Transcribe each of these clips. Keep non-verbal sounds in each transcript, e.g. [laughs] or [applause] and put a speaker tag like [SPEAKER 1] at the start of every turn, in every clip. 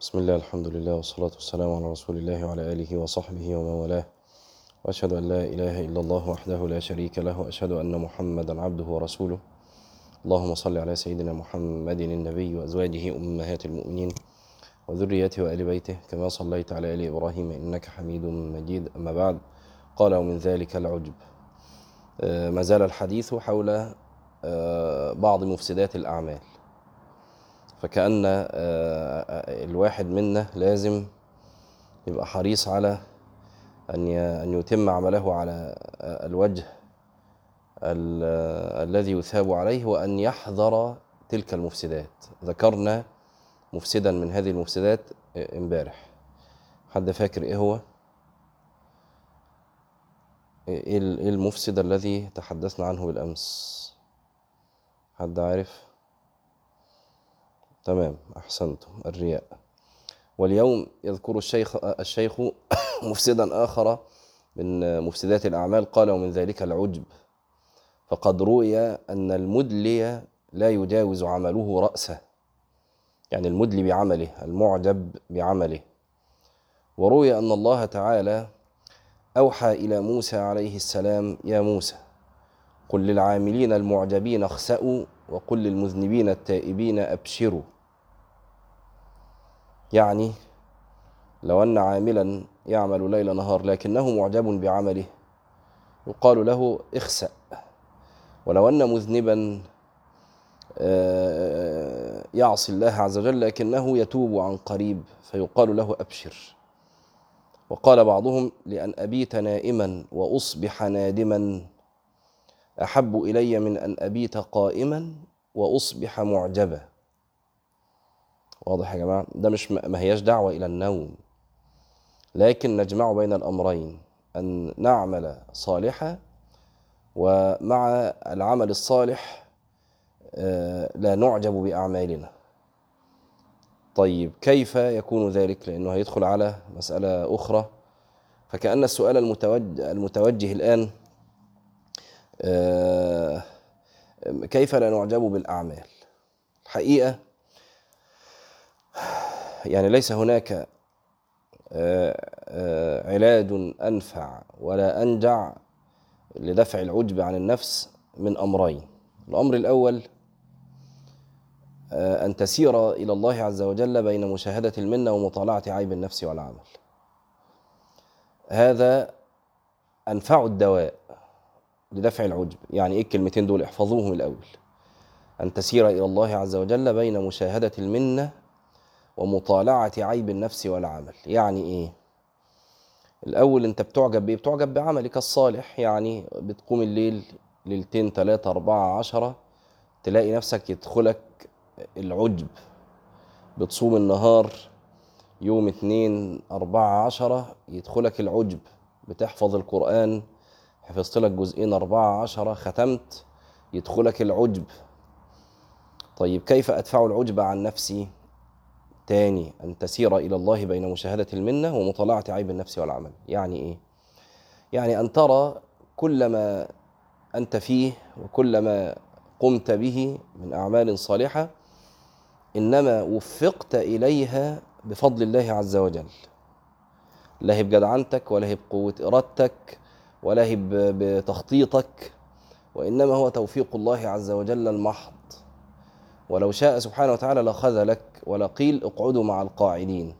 [SPEAKER 1] بسم الله الحمد لله والصلاة والسلام على رسول الله وعلى آله وصحبه ومن والاه. وأشهد أن لا إله إلا الله وحده لا شريك له وأشهد أن محمدا عبده ورسوله. اللهم صل على سيدنا محمد النبي وأزواجه أمهات المؤمنين وذريته وآل بيته كما صليت على آل إبراهيم إنك حميد مجيد. أما بعد قال ومن ذلك العجب. آه، ما زال الحديث حول آه، بعض مفسدات الأعمال. فكأن آه، آه، الواحد منا لازم يبقى حريص على أن أن يتم عمله على آه، الوجه ال- الذي يثاب عليه وأن يحذر تلك المفسدات. ذكرنا مفسدا من هذه المفسدات امبارح. حد فاكر إيه هو؟ إيه إيه المفسد الذي تحدثنا عنه بالأمس؟ حد عارف؟ تمام أحسنتم. الرياء. واليوم يذكر الشيخ الشيخ [coughs] مفسدا آخر من مفسدات الأعمال قال ومن ذلك العجب. فقد روي أن المدلي لا يجاوز عمله رأسه. يعني المدلي بعمله المعجب بعمله. وروي أن الله تعالى أوحى إلى موسى عليه السلام يا موسى قل للعاملين المعجبين اخسأوا وقل للمذنبين التائبين أبشروا. يعني لو أن عاملا يعمل ليل نهار لكنه معجب بعمله يقال له اخسأ. ولو أن مذنبا آه، يعصي الله عز وجل لكنه يتوب عن قريب فيقال له أبشر. وقال بعضهم لأن أبيت نائما وأصبح نادما. أحب إلي من أن أبيت قائما وأصبح معجبا. واضح يا جماعة؟ ده مش ما هياش دعوة إلى النوم. لكن نجمع بين الأمرين أن نعمل صالحا ومع العمل الصالح آه، لا نعجب بأعمالنا. طيب كيف يكون ذلك؟ لأنه هيدخل على مسألة أخرى. فكأن السؤال المتوجه, المتوجه الآن آه، كيف لا نعجب بالأعمال؟ الحقيقة يعني ليس هناك آه، آه، علاج أنفع ولا أنجع لدفع العجب عن النفس من أمرين. الأمر الأول آه، أن تسير إلى الله عز وجل بين مشاهدة المنة ومطالعة عيب النفس والعمل. هذا أنفع الدواء لدفع العجب. يعني إيه الكلمتين دول؟ احفظوهم الأول. أن تسير إلى الله عز وجل بين مشاهدة المنة ومطالعة عيب النفس والعمل. يعني إيه؟ الأول أنت بتعجب بإيه؟ بتعجب بعملك الصالح. يعني بتقوم الليل ليلتين ثلاثة أربعة عشرة تلاقي نفسك يدخلك العجب. بتصوم النهار يوم اتنين أربعة عشرة يدخلك العجب. بتحفظ القرآن حفظت لك جزئين أربعة عشرة ختمت يدخلك العجب. طيب كيف أدفع العجب عن نفسي؟ تاني أن تسير إلى الله بين مشاهدة المنة ومطالعة عيب النفس والعمل. يعني إيه؟ يعني أن ترى كل ما أنت فيه وكل ما قمت به من أعمال صالحة إنما وفقت إليها بفضل الله عز وجل. لا هي بجدعنتك ولا هي بقوة إرادتك ولا هي بتخطيطك وإنما هو توفيق الله عز وجل المحض. ولو شاء سبحانه وتعالى لخذلك ولا قيل اقعدوا مع القاعدين.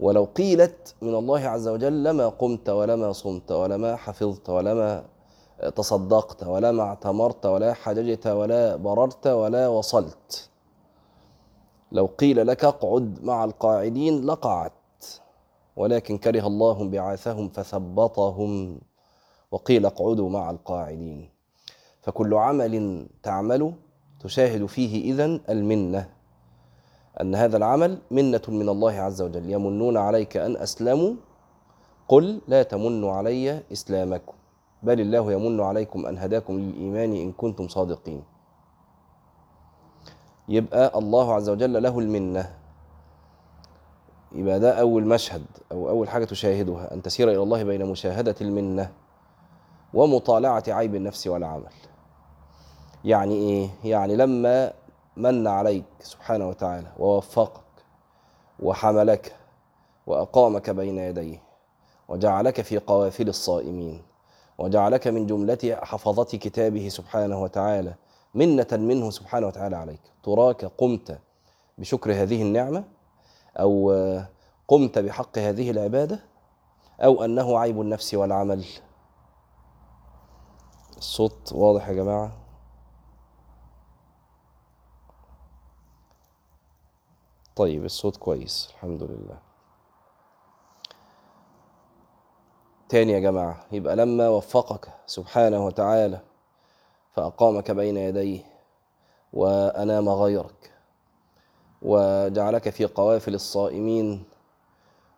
[SPEAKER 1] ولو قيلت من الله عز وجل لما قمت ولما صمت ولما حفظت ولما تصدقت ولما اعتمرت ولا حججت ولا بررت ولا وصلت. لو قيل لك اقعد مع القاعدين لقعدت ولكن كره الله بعاثهم فثبطهم وقيل اقعدوا مع القاعدين. فكل عمل تعمله تشاهد فيه إذن المنة أن هذا العمل منة من الله عز وجل. يمنون عليك أن أسلموا قل لا تمنوا علي إسلامكم بل الله يمن عليكم أن هداكم للإيمان إن كنتم صادقين. يبقى الله عز وجل له المنة. يبقى ده أول مشهد أو أول حاجة تشاهدها أن تسير إلى الله بين مشاهدة المنة ومطالعة عيب النفس والعمل. يعني إيه؟ يعني لما من عليك سبحانه وتعالى ووفقك وحملك وأقامك بين يديه وجعلك في قوافل الصائمين وجعلك من جملة حفظة كتابه سبحانه وتعالى منة منه سبحانه وتعالى عليك. تراك قمت بشكر هذه النعمة أو قمت بحق هذه العبادة أو أنه عيب النفس والعمل. الصوت واضح يا جماعة؟ طيب الصوت كويس الحمد لله. تاني يا جماعة يبقى لما وفقك سبحانه وتعالى فأقامك بين يديه وأنام غيرك وجعلك في قوافل الصائمين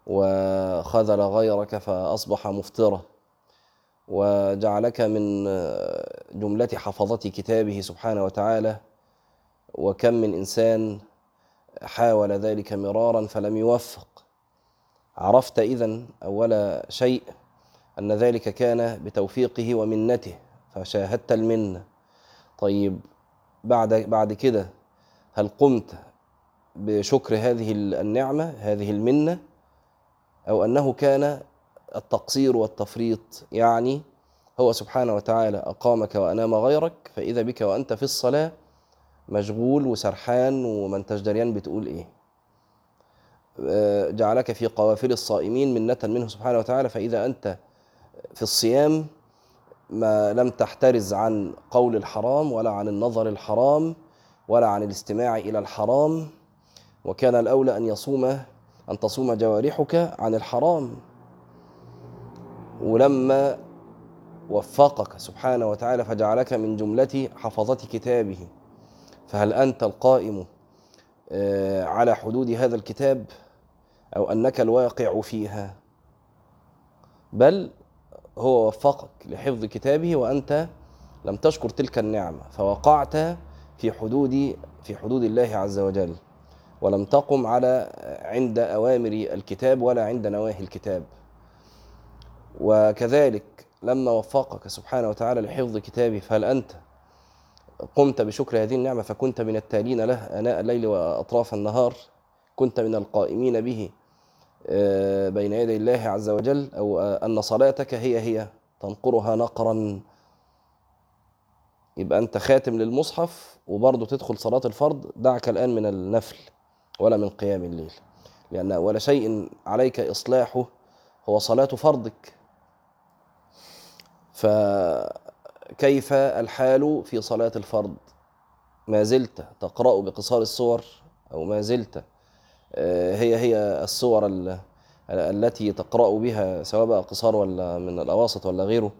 [SPEAKER 1] وخذل غيرك فأصبح مفطرا وجعلك من جملة حفظة كتابه سبحانه وتعالى وكم من إنسان حاول ذلك مرارا فلم يوفق. عرفت إذن أول شيء أن ذلك كان بتوفيقه ومنته فشاهدت المنة. طيب بعد بعد كده هل قمت بشكر هذه النعمة هذه المنة أو أنه كان التقصير والتفريط؟ يعني هو سبحانه وتعالى أقامك وأنام غيرك فإذا بك وأنت في الصلاة مشغول وسرحان وما انتش دريان بتقول إيه. آه، جعلك في قوافل الصائمين منة منه سبحانه وتعالى فإذا أنت في الصيام ما لم تحترز عن قول الحرام ولا عن النظر الحرام ولا عن الاستماع إلى الحرام وكان الأولى أن يصوم أن تصوم جوارحك عن الحرام. ولما وفقك سبحانه وتعالى فجعلك من جملة حفظة كتابه. فهل أنت القائم آه، على حدود هذا الكتاب أو أنك الواقع فيها؟ بل هو وفقك لحفظ كتابه وأنت لم تشكر تلك النعمة فوقعت في حدود في حدود الله عز وجل ولم تقم على عند أوامر الكتاب ولا عند نواهي الكتاب. وكذلك لما وفقك سبحانه وتعالى لحفظ كتابه فهل أنت قمت بشكر هذه النعمة فكنت من التالين له آناء الليل وأطراف النهار كنت من القائمين به آه، بين يدي الله عز وجل أو أن صلاتك هي هي تنقرها نقرا. يبقى أنت خاتم للمصحف وبرضه تدخل صلاة الفرض دعك الآن من النفل ولا من قيام الليل. لأن أول شيء عليك إصلاحه هو صلاة فرضك فكيف الحال في صلاة الفرض؟ ما زلت تقرأ بقصار الصور أو ما زلت؟ آه، هي هي الصور التي تقرأ بها سواء بقى قصار ولا من الأواسط ولا غيره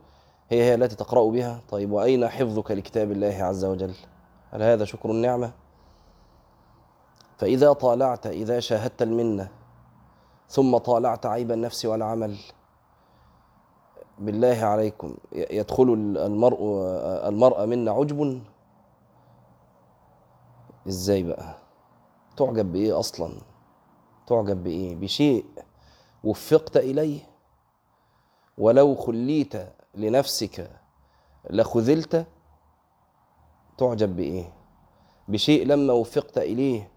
[SPEAKER 1] هي هي التي تقرأ بها؟ طيب وأين حفظك لكتاب الله عز وجل؟ هل هذا شكر النعمة؟ فإذا طالعت إذا شاهدت المنة ثم طالعت عيب النفس والعمل بالله عليكم يدخل المرء المرأة منا عجب. إزاي بقى؟ تعجب بإيه أصلا؟ تعجب بإيه؟ بشيء وفقت إليه؟ ولو خليت لنفسك لخذلت تعجب بإيه؟ بشيء لما وفقت إليه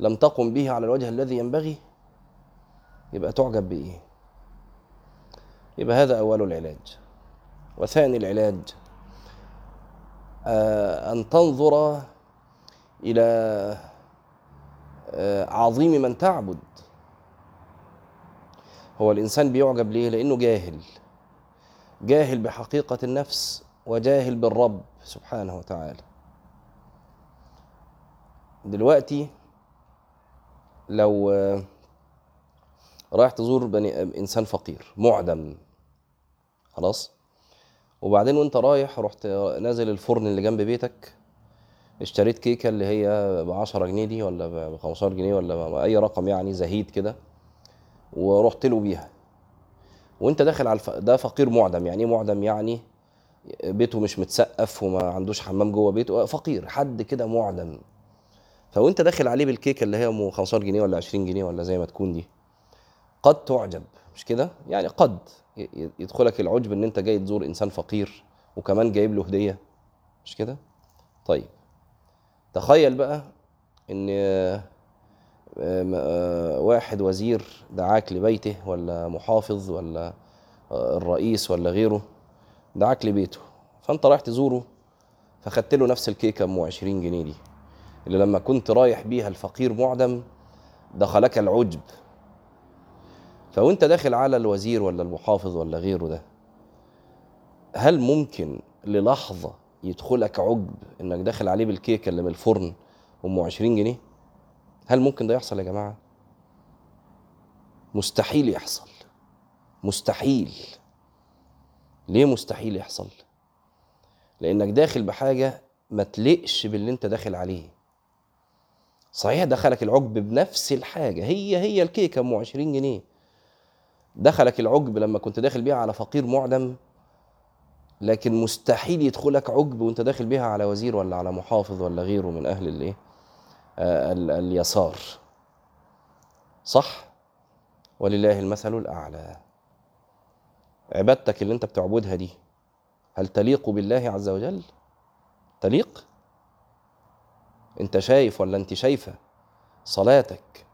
[SPEAKER 1] لم تقم به على الوجه الذي ينبغي يبقى تعجب بإيه؟ يبقى هذا أول العلاج. وثاني العلاج آه، أن تنظر إلى آه، عظيم من تعبد. هو الإنسان بيعجب ليه؟ لأنه جاهل. جاهل بحقيقة النفس وجاهل بالرب سبحانه وتعالى. دلوقتي لو آه، رايح تزور بني إنسان فقير معدم خلاص. وبعدين وانت رايح رحت نازل الفرن اللي جنب بيتك اشتريت كيكة اللي هي ب 10 جنيه دي ولا ب 15 جنيه ولا أي رقم يعني زهيد كده ورحت له بيها. وانت داخل على الف... ده فقير معدم يعني إيه معدم؟ يعني بيته مش متسقف وما عندوش حمام جوه بيته فقير حد كده معدم. فوانت داخل عليه بالكيكة اللي هي ام 15 جنيه ولا 20 جنيه ولا زي ما تكون دي قد تعجب مش كده؟ يعني قد. يدخلك العجب إن أنت جاي تزور إنسان فقير وكمان جايب له هدية. مش كده؟ طيب. تخيل بقى إن آم، آه، واحد وزير دعاك لبيته ولا محافظ ولا آه، الرئيس ولا غيره دعاك لبيته فأنت رايح تزوره فخدت له نفس الكيكة أم 20 جنيه دي اللي لما كنت رايح بيها الفقير معدم دخلك العجب. فوانت داخل على الوزير ولا المحافظ ولا غيره ده هل ممكن للحظة يدخلك عجب إنك داخل عليه بالكيكه اللي من الفرن ام 20 جنيه؟ هل ممكن ده يحصل يا جماعة؟ مستحيل يحصل. مستحيل. ليه مستحيل يحصل؟ لأنك داخل بحاجة ما تلقش باللي أنت داخل عليه. صحيح دخلك العجب بنفس الحاجة هي هي الكيكه ام 20 جنيه. دخلك العجب لما كنت داخل بيها على فقير معدم لكن مستحيل يدخلك عجب وانت داخل بيها على وزير ولا على محافظ ولا غيره من أهل الإيه؟ آه، ال- اليسار. صح؟ ولله المثل الأعلى. عبادتك اللي انت بتعبدها دي هل تليق بالله عز وجل؟ تليق؟ انت شايف ولا انت شايفة صلاتك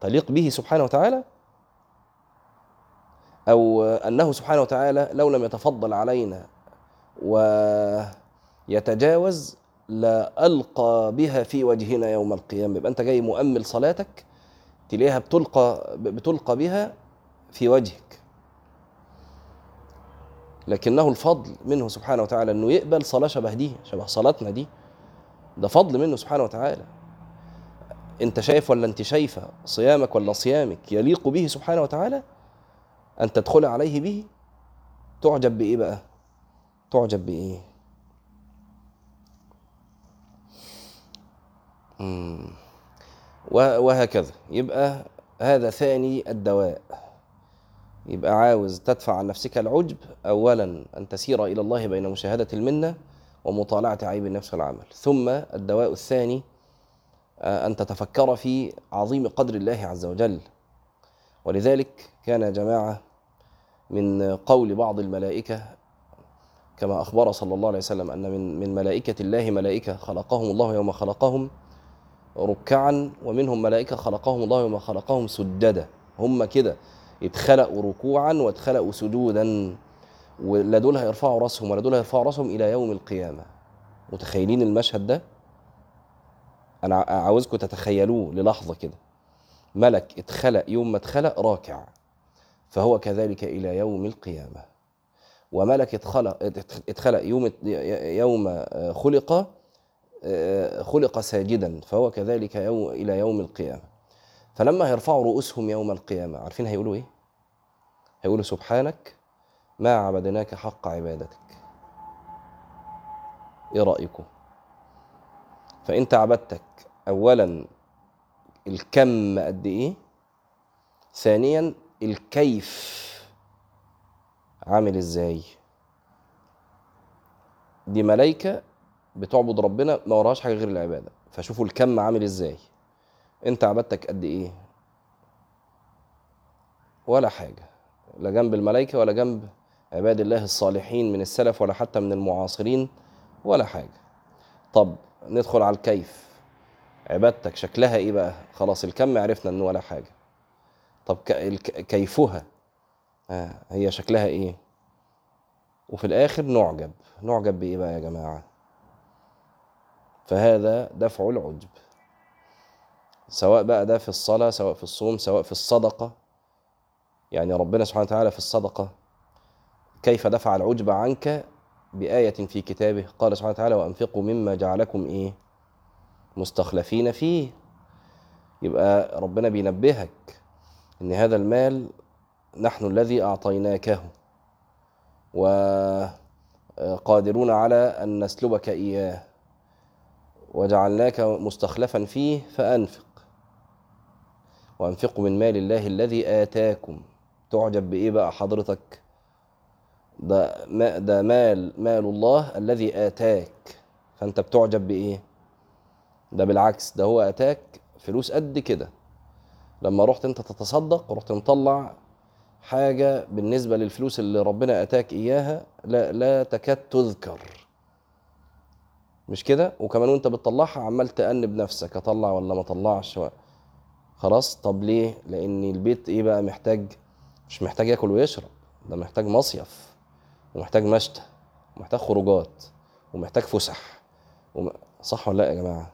[SPEAKER 1] تليق به سبحانه وتعالى؟ أو أنه سبحانه وتعالى لو لم يتفضل علينا ويتجاوز لا القى بها في وجهنا يوم القيامة. يبقى أنت جاي مؤمل صلاتك تلاقيها بتلقى بتلقى بها في وجهك. لكنه الفضل منه سبحانه وتعالى إنه يقبل صلاة شبه دي شبه صلاتنا دي. ده فضل منه سبحانه وتعالى. أنت شايف ولا أنت شايفة صيامك ولا صيامك يليق به سبحانه وتعالى؟ أن تدخل عليه به تعجب بإيه بقى؟ تعجب. و- وهكذا. يبقى هذا ثاني الدواء. يبقى عاوز تدفع عن نفسك العجب اولا أن تسير إلى الله بين مشاهدة المنة ومطالعة عيب النفس والعمل. ثم الدواء الثاني آه، أن تتفكر في عظيم قدر الله عز وجل. ولذلك كان جماعة من قول بعض الملائكة كما أخبر صلى الله عليه وسلم أن من من ملائكة الله ملائكة خلقهم الله يوم خلقهم ركعا ومنهم ملائكة خلقهم الله يوم خلقهم سجدا هم كده اتخلقوا ركوعا واتخلقوا سجودا ولا دول هيرفعوا راسهم ولا دول هيرفعوا راسهم إلى يوم القيامة. متخيلين المشهد ده؟ أنا ع- عاوزكم تتخيلوه للحظة كده. ملك اتخلق يوم ما اتخلق راكع فهو كذلك إلى يوم القيامة. وملك اتخلق اتخلق يوم يوم خلق خلق ساجدا فهو كذلك يوم إلى يوم القيامة. فلما هيرفعوا رؤوسهم يوم القيامة عارفين هيقولوا إيه؟ هيقولوا سبحانك ما عبدناك حق عبادتك. إيه رأيكم؟ فانت عبدتك اولا الكم قد إيه؟ ثانيا الكيف عامل إزاي؟ دي ملايكة بتعبد ربنا ما وراهاش حاجة غير العبادة فشوفوا الكم عامل إزاي. أنت عبادتك قد إيه؟ ولا حاجة لا جنب الملائكة ولا جنب عباد الله الصالحين من السلف ولا حتى من المعاصرين ولا حاجة. طب ندخل على الكيف. عبادتك شكلها إيه بقى؟ خلاص الكم عرفنا إنه ولا حاجة. طب كيفها؟ آه هي شكلها إيه؟ وفي الآخر نعجب. نعجب بإيه بقى يا جماعة؟ فهذا دفع العجب. سواء بقى ده في الصلاة سواء في الصوم سواء في الصدقة. يعني ربنا سبحانه وتعالى في الصدقة. كيف دفع العجب عنك؟ بآية في كتابه قال سبحانه وتعالى وأنفقوا مما جعلكم إيه؟ مستخلفين فيه. يبقى ربنا بينبهك إن هذا المال نحن الذي أعطيناكه وقادرون على أن نسلبك إياه وجعلناك مستخلفا فيه فأنفق. وأنفقوا من مال الله الذي آتاكم. تعجب بإيه بقى حضرتك؟ ده ده مال مال الله الذي آتاك. فأنت بتعجب بإيه؟ ده بالعكس ده هو آتاك فلوس قد كده. لما رحت أنت تتصدق رحت مطلع حاجة بالنسبة للفلوس اللي ربنا آتاك إياها لا, لا تكاد تذكر. مش كده؟ وكمان وأنت بتطلعها عمال تأنب نفسك أطلع ولا ما أطلعش؟ خلاص طب ليه؟ لأن البيت إيه بقى؟ محتاج مش محتاج ياكل ويشرب ده محتاج مصيف ومحتاج مشتى ومحتاج خروجات ومحتاج فسح. وم... صح ولا لأ يا جماعة؟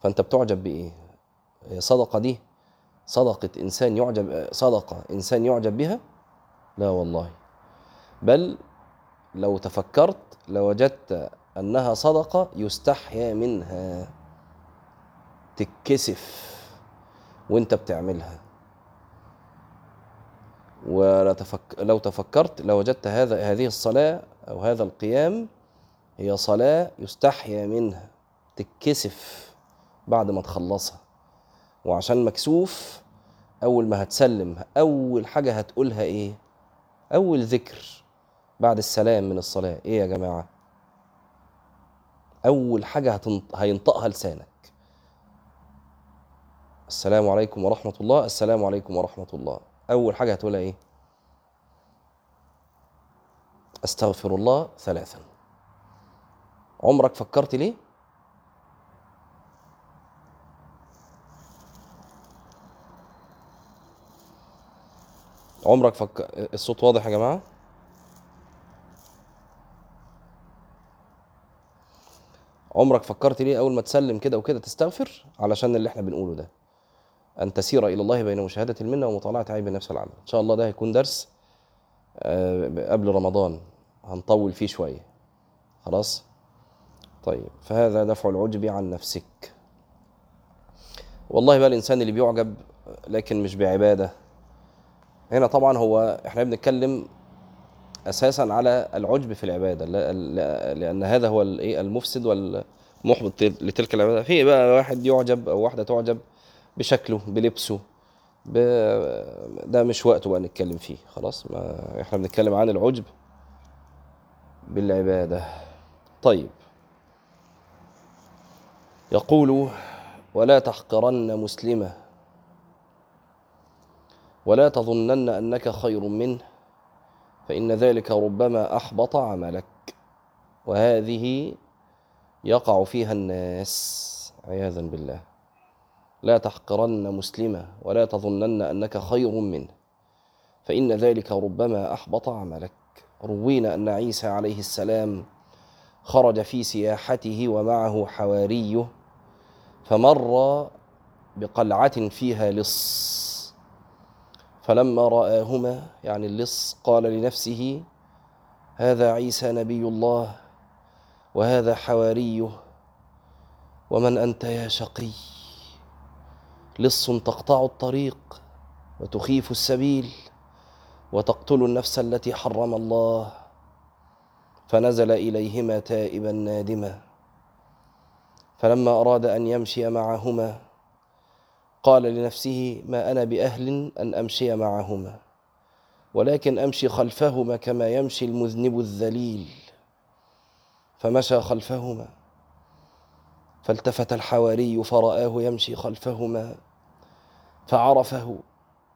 [SPEAKER 1] فأنت بتعجب بإيه؟ صدقة دي؟ صدقة إنسان يعجب صدقة إنسان يعجب بها؟ لا والله. بل لو تفكرت لوجدت أنها صدقة يستحيا منها. تتكسف وأنت بتعملها. ولو تفك... لو تفكرت لوجدت هذا هذه الصلاة أو هذا القيام هي صلاة يستحيا منها. تتكسف. بعد ما تخلصها وعشان مكسوف أول ما هتسلم أول حاجة هتقولها إيه؟ أول ذكر بعد السلام من الصلاة إيه يا جماعة؟ أول حاجة. هينطقها لسانك السلام عليكم ورحمة الله السلام عليكم ورحمة الله أول حاجة هتقولها إيه؟ أستغفر الله ثلاثا عمرك فكرت ليه؟ عمرك فك... الصوت واضح يا جماعة؟ عمرك فكرت ليه أول ما تسلم كده وكده تستغفر؟ علشان اللي إحنا بنقوله ده. أن تسير إلى الله بين مشاهدة المنة ومطالعة عيب النفس العامة إن شاء الله ده هيكون درس آه، قبل رمضان. هنطول فيه شوية. خلاص؟ طيب فهذا دفع العجب عن نفسك. والله بقى الإنسان اللي بيعجب لكن مش بعبادة هنا طبعا هو إحنا بنتكلم أساسا على العجب في العبادة لا- لا- لأن هذا هو الايه المفسد والمحبط لتلك العبادة. في بقى واحد يعجب أو واحدة تعجب بشكله بلبسه ب... ده مش وقته بقى نتكلم فيه خلاص. ما إحنا بنتكلم عن العجب بالعبادة. طيب. يقول ولا تحقرن مسلمة. ولا تظنن أنك خير منه فإن ذلك ربما أحبط عملك. وهذه يقع فيها الناس عياذا بالله. لا تحقرن مسلمة ولا تظنن أنك خير منه فإن ذلك ربما أحبط عملك. روينا أن عيسى عليه السلام خرج في سياحته ومعه حواريه فمر بقلعة فيها لص. فلما رآهما يعني اللص قال لنفسه هذا عيسى نبي الله وهذا حواريه ومن أنت يا شقي؟ لص تقطع الطريق وتخيف السبيل وتقتل النفس التي حرم الله. فنزل إليهما تائبا نادما. فلما أراد أن يمشي معهما قال لنفسه ما أنا بأهل أن أمشي معهما ولكن أمشي خلفهما كما يمشي المذنب الذليل. فمشى خلفهما فالتفت الحواري فرآه يمشي خلفهما فعرفه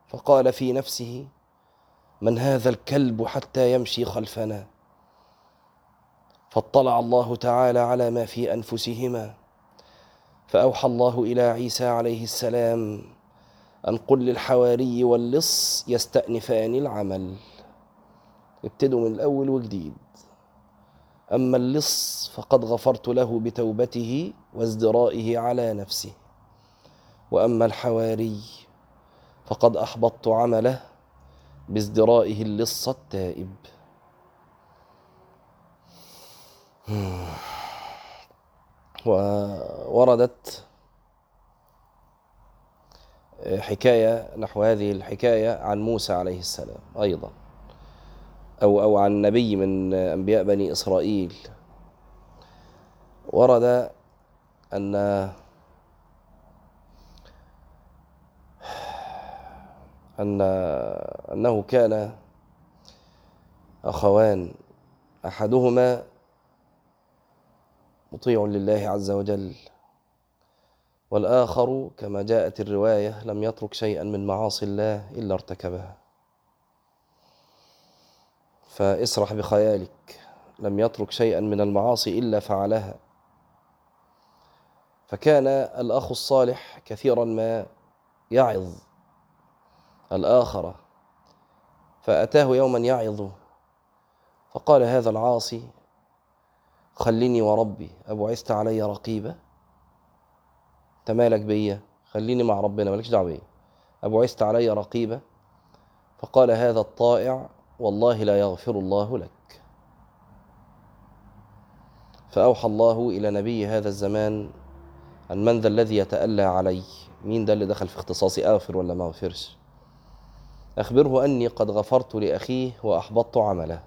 [SPEAKER 1] فقال في نفسه من هذا الكلب حتى يمشي خلفنا؟ فاطلع الله تعالى على ما في أنفسهما. فأوحى الله إلى عيسى عليه السلام أن قل للحواري واللص يستأنفان العمل. ابتدوا من الأول وجديد. أما اللص فقد غفرت له بتوبته وازدرائه على نفسه. وأما الحواري فقد أحبطت عمله بازدرائه اللص التائب. [sighs] ووردت حكاية نحو هذه الحكاية عن موسى عليه السلام أيضا. أو أو عن نبي من أنبياء بني إسرائيل. ورد أن أن أنه كان أخوان أحدهما مطيع لله عز وجل. والآخر كما جاءت الرواية لم يترك شيئا من معاصي الله إلا ارتكبها. فاسرح بخيالك لم يترك شيئا من المعاصي إلا فعلها. فكان الأخ الصالح كثيرا ما يعظ الآخر فأتاه يوما يعظه. فقال هذا العاصي خليني وربي أبعثت علي رقيبة. تمالك بيا؟ خليني مع ربنا مالكش دعوة بيا. أبعثت علي رقيبة. فقال هذا الطائع والله لا يغفر الله لك. فأوحى الله إلى نبي هذا الزمان أن من ذا الذي يتألى علي؟ مين ده اللي دخل في اختصاصي؟ أغفر ولا ما أغفرش؟ أخبره أني قد غفرت لأخيه وأحبطت عمله.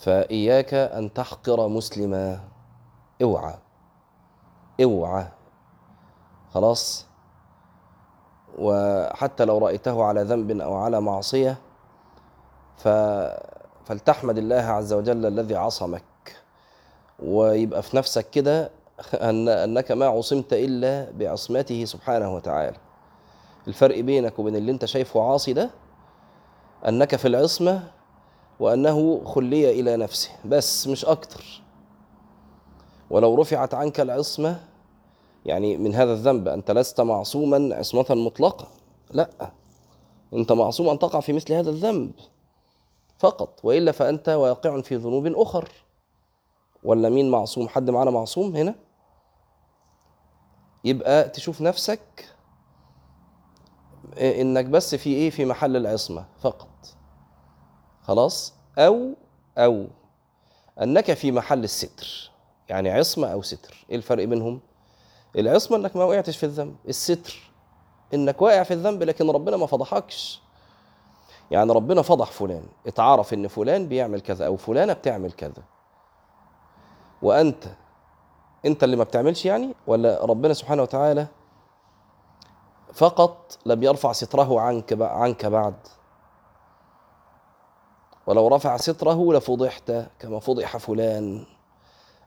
[SPEAKER 1] فإياك أن تحقر مسلما. اوعى. اوعى. خلاص. وحتى لو رأيته على ذنب أو على معصية ف... فلتحمد الله عز وجل الذي عصمك. ويبقى في نفسك كده أن أنك ما عصمت إلا بعصمته سبحانه وتعالى. الفرق بينك وبين اللي أنت شايفه عاصي ده أنك في العصمة وأنه خلي إلى نفسه. بس مش أكتر. ولو رفعت عنك العصمة يعني من هذا الذنب أنت لست معصوما عصمة مطلقة. لا. أنت معصوم أن تقع في مثل هذا الذنب. فقط. وإلا فأنت واقع في ذنوب أخر. ولا مين معصوم؟ حد معانا معصوم هنا؟ يبقى تشوف نفسك إنك بس في إيه؟ في محل العصمة. فقط. خلاص؟ أو أو. أنك في محل الستر. يعني عصمة أو ستر. إيه الفرق بينهم؟ العصمة إنك ما وقعتش في الذنب. الستر إنك واقع في الذنب لكن ربنا ما فضحكش. يعني ربنا فضح فلان. اتعرف إن فلان بيعمل كذا أو فلانة بتعمل كذا. وأنت أنت اللي ما بتعملش يعني؟ ولا ربنا سبحانه وتعالى فقط لم يرفع ستره عنك عنك بعد؟ ولو رفع ستره لفضحت كما فضح فلان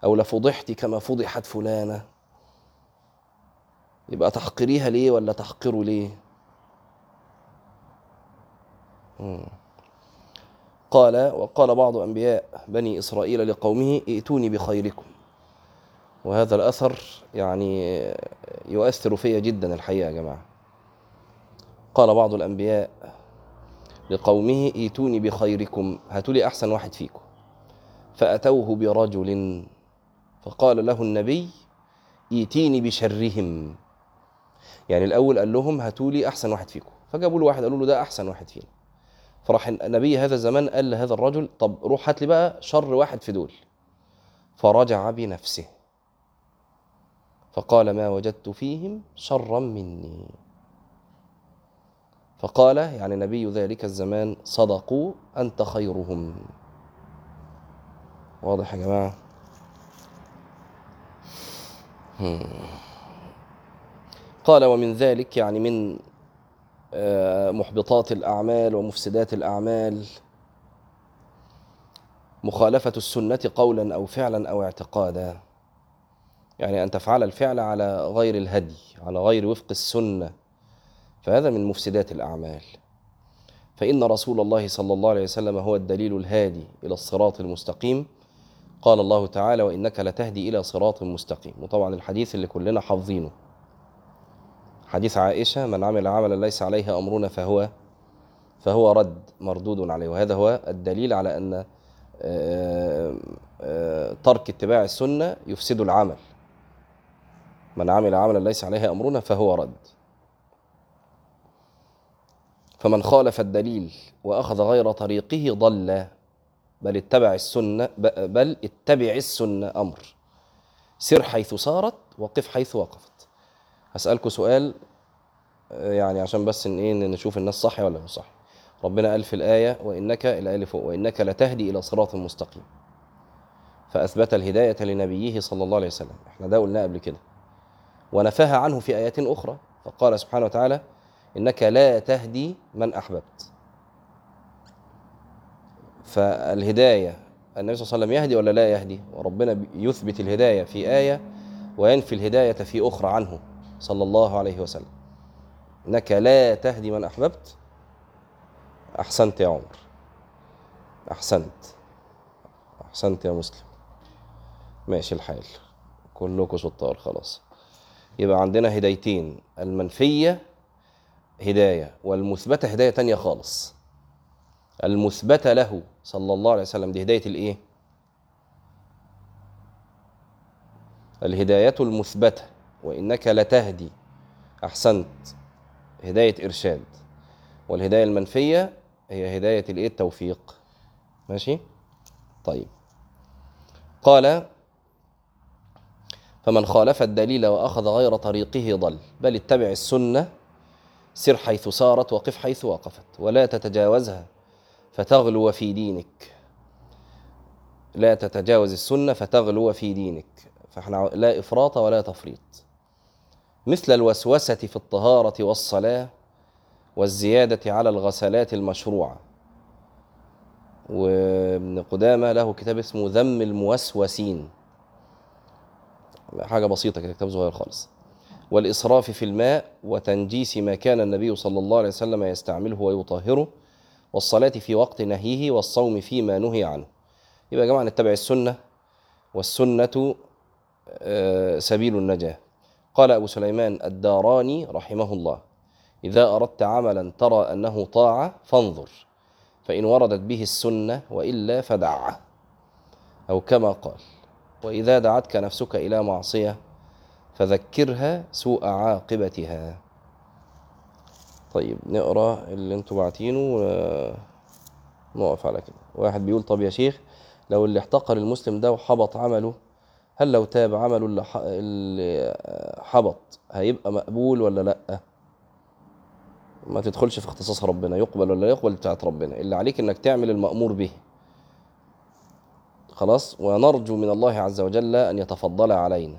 [SPEAKER 1] أو لفضحت كما فضحت فلانة. يبقى تحقريها ليه ولا تحقره ليه؟ قال وقال بعض أنبياء بني إسرائيل لقومه ائتوني بخيركم وهذا الأثر يعني يؤثر في جدا الحقيقة يا جماعة. قال بعض الأنبياء لقومه ائتوني بخيركم هاتوا لي أحسن واحد فيكم. فأتوه برجل فقال له النبي ائتيني بشرهم. يعني الأول قال لهم هاتوا لي أحسن واحد فيكم. فجابوا له واحد قالوا له ده أحسن واحد فينا. فراح النبي هذا الزمان قال لهذا الرجل طب روح هات لي بقى شر واحد في دول. فرجع بنفسه. فقال ما وجدت فيهم شرا مني. فقال يعني نبي ذلك الزمان صدقوا أنت خيرهم. واضح يا جماعة؟ قال ومن ذلك يعني من محبطات الأعمال ومفسدات الأعمال مخالفة السنة قولا أو فعلا أو اعتقادا. يعني أن تفعل الفعل على غير الهدي على غير وفق السنة. فهذا من مفسدات الأعمال. فإن رسول الله صلى الله عليه وسلم هو الدليل الهادي إلى الصراط المستقيم. قال الله تعالى وإنك لتهدي إلى صراط مستقيم. وطبعا الحديث اللي كلنا حافظينه. حديث عائشة من عمل عملا ليس عليه أمرنا فهو فهو رد مردود عليه. وهذا هو الدليل على أن ترك اتباع السنة يفسد العمل. من عمل عملا ليس عليه أمرنا فهو رد. فمن خالف الدليل وأخذ غير طريقه ضل بل اتبع السنة بل اتبع السنة أمر. سر حيث سارت وقف حيث وقفت. هسألكوا سؤال يعني عشان بس إن إيه نشوف الناس صح ولا مش صح. ربنا قال في الآية وإنك الآية اللي فوق وإنك لتهدي إلى صراط مستقيم. فأثبت الهداية لنبيه صلى الله عليه وسلم. إحنا ده قلناه قبل كده. ونفاها عنه في آيات أخرى. فقال سبحانه وتعالى إنك لا تهدي من أحببت. فالهداية النبي صلى الله عليه وسلم يهدي ولا لا يهدي؟ وربنا يثبت الهداية في آية وينفي الهداية في أخرى عنه صلى الله عليه وسلم. إنك لا تهدي من أحببت. أحسنت يا عمر. أحسنت. أحسنت يا مسلم. ماشي الحال. كلكم شطار خلاص. يبقى عندنا هدايتين المنفية هداية والمثبتة هداية تانية خالص. المثبتة له صلى الله عليه وسلم دي هداية الإيه؟ الهداية المثبتة. وإنك لتهدي أحسنت هداية إرشاد. والهداية المنفية هي هداية الإيه؟ التوفيق. ماشي؟ طيب. قال فمن خالف الدليل وأخذ غير طريقه ضل بل اتبع السنة سر حيث سارت وقف حيث وقفت ولا تتجاوزها فتغلو في دينك. لا تتجاوز السنة فتغلو في دينك. فإحنا لا إفراط ولا تفريط. مثل الوسوسة في الطهارة والصلاة والزيادة على الغسلات المشروعة. وابن قدامة له كتاب اسمه ذم الموسوسين. حاجة بسيطة كده كتاب صغير خالص. والإسراف في الماء وتنجيس ما كان النبي صلى الله عليه وسلم يستعمله ويطهره والصلاة في وقت نهيه والصوم فيما نهي عنه. يبقى يا جماعة نتبع السنة والسنة آه، سبيل النجاة. قال أبو سليمان الداراني رحمه الله إذا أردت عملا ترى أنه طاعة فانظر فإن وردت به السنة وإلا فدعه أو كما قال وإذا دعتك نفسك إلى معصية فذكرها سوء عاقبتها. طيب نقرأ اللي أنتوا باعتينه ونقف على كده. واحد بيقول طب يا شيخ لو اللي احتقر المسلم ده وحبط عمله هل لو تاب عمله اللي, حبط هيبقى مقبول ولا لأ؟ ما تدخلش في اختصاص ربنا يقبل ولا يقبل بتاعت ربنا. اللي عليك إنك تعمل المأمور به. خلاص؟ ونرجو من الله عز وجل أن يتفضل علينا.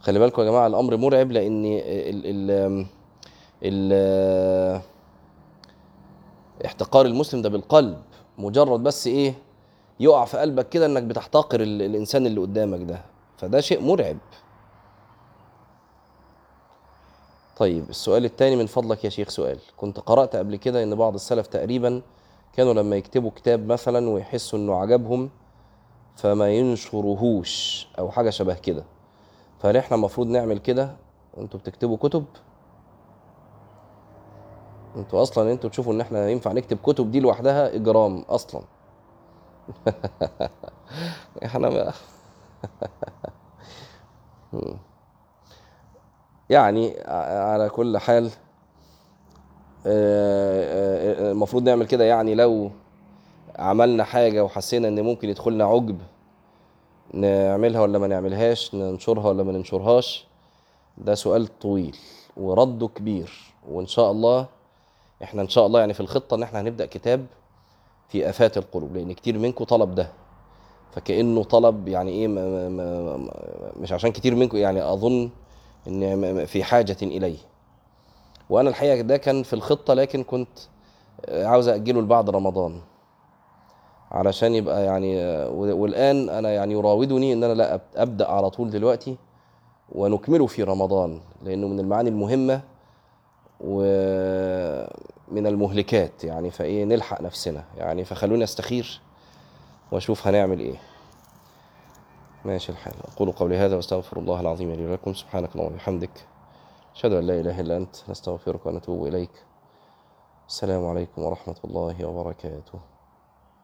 [SPEAKER 1] خلي بالكم يا جماعة الأمر مرعب لأن ال ال ال احتقار المسلم ده بالقلب مجرد بس إيه يقع في قلبك كده إنك بتحتقر ال- الإنسان اللي قدامك ده. فده شيء مرعب. طيب السؤال الثاني من فضلك يا شيخ سؤال. كنت قرأت قبل كده إن بعض السلف تقريبا كانوا لما يكتبوا كتاب مثلا ويحسوا إنه عجبهم فما ينشرهوش أو حاجة شبه كده. فهل إحنا المفروض نعمل كده؟ وانتوا بتكتبوا كتب؟ أنتوا أصلا أنتوا تشوفوا إن إحنا ينفع نكتب كتب دي لوحدها إجرام أصلا. [laughs] إحنا ما [laughs] يعني على كل حال آه، آه، المفروض نعمل كده يعني لو عملنا حاجة وحسينا إن ممكن يدخلنا عجب. نعملها ولا ما نعملهاش ننشرها ولا ما ننشرهاش؟ ده سؤال طويل ورده كبير وإن شاء الله إحنا إن شاء الله يعني في الخطة إن إحنا هنبدأ كتاب في آفات القلوب لأن كتير منكم طلب ده. فكأنه طلب يعني إيه ما ما ما مش عشان كتير منكم يعني أظن إن في حاجة إليه. وأنا الحقيقة ده كان في الخطة لكن كنت عاوز اجله لبعد رمضان. علشان يبقى يعني والآن أنا يعني يراودني إن أنا لا أبدأ على طول دلوقتي ونكمله في رمضان لأنه من المعاني المهمة ومن المهلكات يعني. فإيه نلحق نفسنا يعني. فخلوني أستخير وأشوف هنعمل إيه. ماشي الحال. أقول قولي هذا وأستغفر الله العظيم لي ولكم. سبحانك اللهم وبحمدك. أشهد أن لا إله إلا أنت. نستغفرك ونتوب إليك. السلام عليكم ورحمة الله وبركاته.